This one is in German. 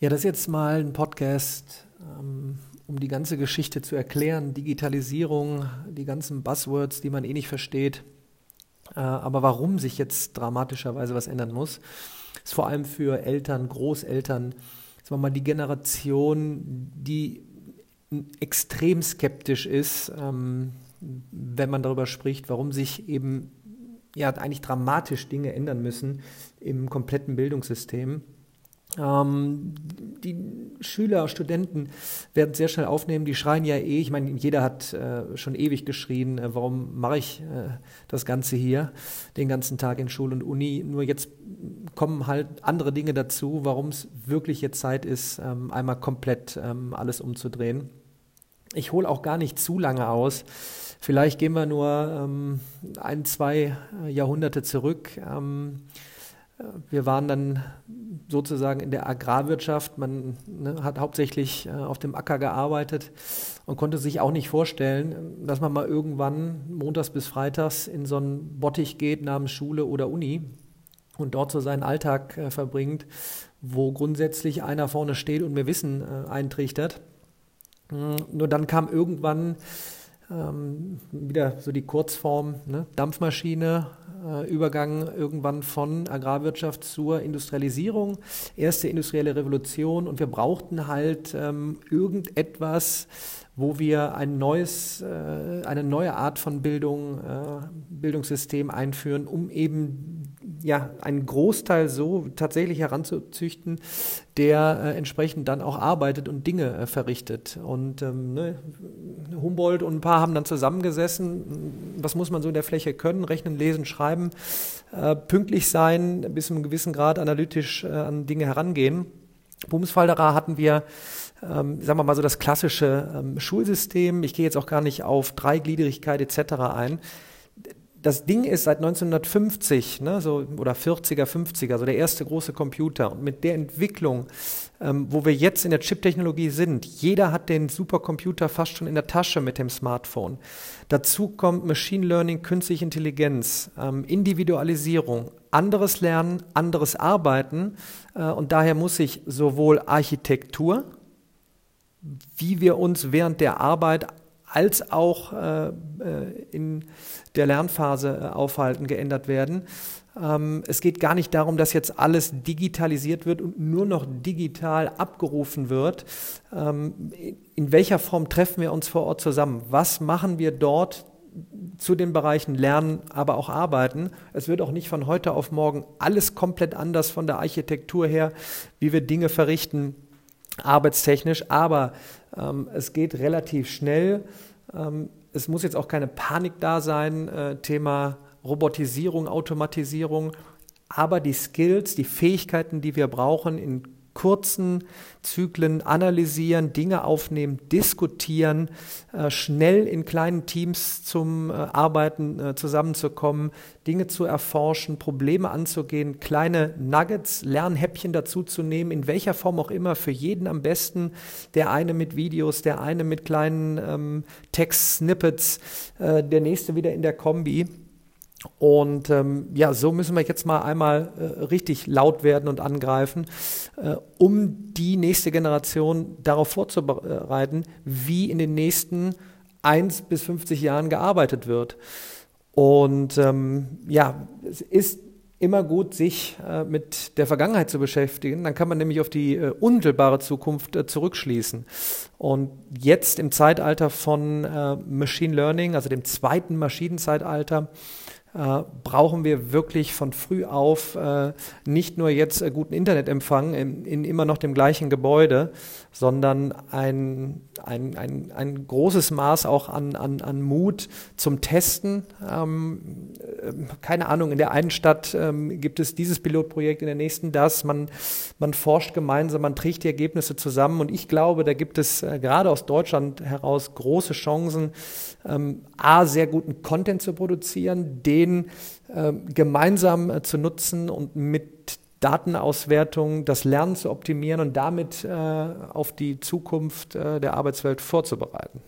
Ja, das ist jetzt mal ein Podcast, ähm, um die ganze Geschichte zu erklären. Digitalisierung, die ganzen Buzzwords, die man eh nicht versteht. Äh, aber warum sich jetzt dramatischerweise was ändern muss, ist vor allem für Eltern, Großeltern, sagen wir mal die Generation, die extrem skeptisch ist, ähm, wenn man darüber spricht, warum sich eben ja eigentlich dramatisch Dinge ändern müssen im kompletten Bildungssystem. Ähm, die Schüler, Studenten werden sehr schnell aufnehmen, die schreien ja eh, ich meine, jeder hat äh, schon ewig geschrien, äh, warum mache ich äh, das Ganze hier, den ganzen Tag in Schule und Uni, nur jetzt kommen halt andere Dinge dazu, warum es wirklich jetzt Zeit ist, ähm, einmal komplett ähm, alles umzudrehen. Ich hole auch gar nicht zu lange aus, vielleicht gehen wir nur ähm, ein, zwei äh, Jahrhunderte zurück. Wir waren dann sozusagen in der Agrarwirtschaft. Man ne, hat hauptsächlich äh, auf dem Acker gearbeitet und konnte sich auch nicht vorstellen, dass man mal irgendwann montags bis freitags in so einen Bottich geht namens Schule oder Uni und dort so seinen Alltag äh, verbringt, wo grundsätzlich einer vorne steht und mir Wissen äh, eintrichtert. Hm, nur dann kam irgendwann ähm, wieder so die Kurzform, ne? Dampfmaschine, äh, Übergang irgendwann von Agrarwirtschaft zur Industrialisierung, erste industrielle Revolution und wir brauchten halt ähm, irgendetwas, wo wir ein neues, äh, eine neue Art von Bildung, äh, Bildungssystem einführen, um eben ja, einen Großteil so tatsächlich heranzuzüchten, der äh, entsprechend dann auch arbeitet und Dinge äh, verrichtet. Und ähm, ne, Humboldt und ein paar haben dann zusammengesessen, was muss man so in der Fläche können, rechnen, lesen, schreiben, äh, pünktlich sein, bis zu einem gewissen Grad analytisch äh, an Dinge herangehen. Bumsfalderer hatten wir ähm, sagen wir mal so das klassische ähm, Schulsystem. Ich gehe jetzt auch gar nicht auf Dreigliedrigkeit etc. ein das Ding ist seit 1950 ne, so, oder 40er, 50er, so der erste große Computer. Und mit der Entwicklung, ähm, wo wir jetzt in der Chip-Technologie sind, jeder hat den Supercomputer fast schon in der Tasche mit dem Smartphone. Dazu kommt Machine Learning, künstliche Intelligenz, ähm, Individualisierung, anderes Lernen, anderes Arbeiten. Äh, und daher muss sich sowohl Architektur, wie wir uns während der Arbeit als auch äh, äh, in der Lernphase äh, aufhalten, geändert werden. Ähm, es geht gar nicht darum, dass jetzt alles digitalisiert wird und nur noch digital abgerufen wird. Ähm, in welcher Form treffen wir uns vor Ort zusammen? Was machen wir dort zu den Bereichen Lernen, aber auch Arbeiten. Es wird auch nicht von heute auf morgen alles komplett anders von der Architektur her, wie wir Dinge verrichten, arbeitstechnisch, aber ähm, es geht relativ schnell. Ähm, es muss jetzt auch keine Panik da sein, äh, Thema Robotisierung, Automatisierung, aber die Skills, die Fähigkeiten, die wir brauchen in kurzen Zyklen analysieren, Dinge aufnehmen, diskutieren, äh, schnell in kleinen Teams zum äh, Arbeiten äh, zusammenzukommen, Dinge zu erforschen, Probleme anzugehen, kleine Nuggets, Lernhäppchen dazuzunehmen, in welcher Form auch immer, für jeden am besten. Der eine mit Videos, der eine mit kleinen ähm, Text-Snippets, der nächste wieder in der Kombi. Und ähm, ja, so müssen wir jetzt mal einmal äh, richtig laut werden und angreifen, äh, um die nächste Generation darauf vorzubereiten, wie in den nächsten 1 bis 50 Jahren gearbeitet wird. Und ähm, ja, es ist immer gut, sich äh, mit der Vergangenheit zu beschäftigen. Dann kann man nämlich auf die äh, unmittelbare Zukunft äh, zurückschließen. Und jetzt im Zeitalter von äh, Machine Learning, also dem zweiten Maschinenzeitalter, äh, brauchen wir wirklich von früh auf äh, nicht nur jetzt äh, guten Internetempfang in, in, immer noch dem gleichen Gebäude, sondern ein, ein, ein, ein großes Maß auch an, an, an Mut zum Testen. Ähm, äh, keine Ahnung, in der einen Stadt ähm, gibt es dieses Pilotprojekt, in der nächsten das. Man, man forscht gemeinsam, man trägt die Ergebnisse zusammen und ich glaube, da gibt es äh, gerade aus Deutschland heraus große Chancen, ähm, A, sehr guten Content zu produzieren, den äh, gemeinsam äh, zu nutzen und mit Datenauswertung das Lernen zu optimieren und damit äh, auf die Zukunft äh, der Arbeitswelt vorzubereiten.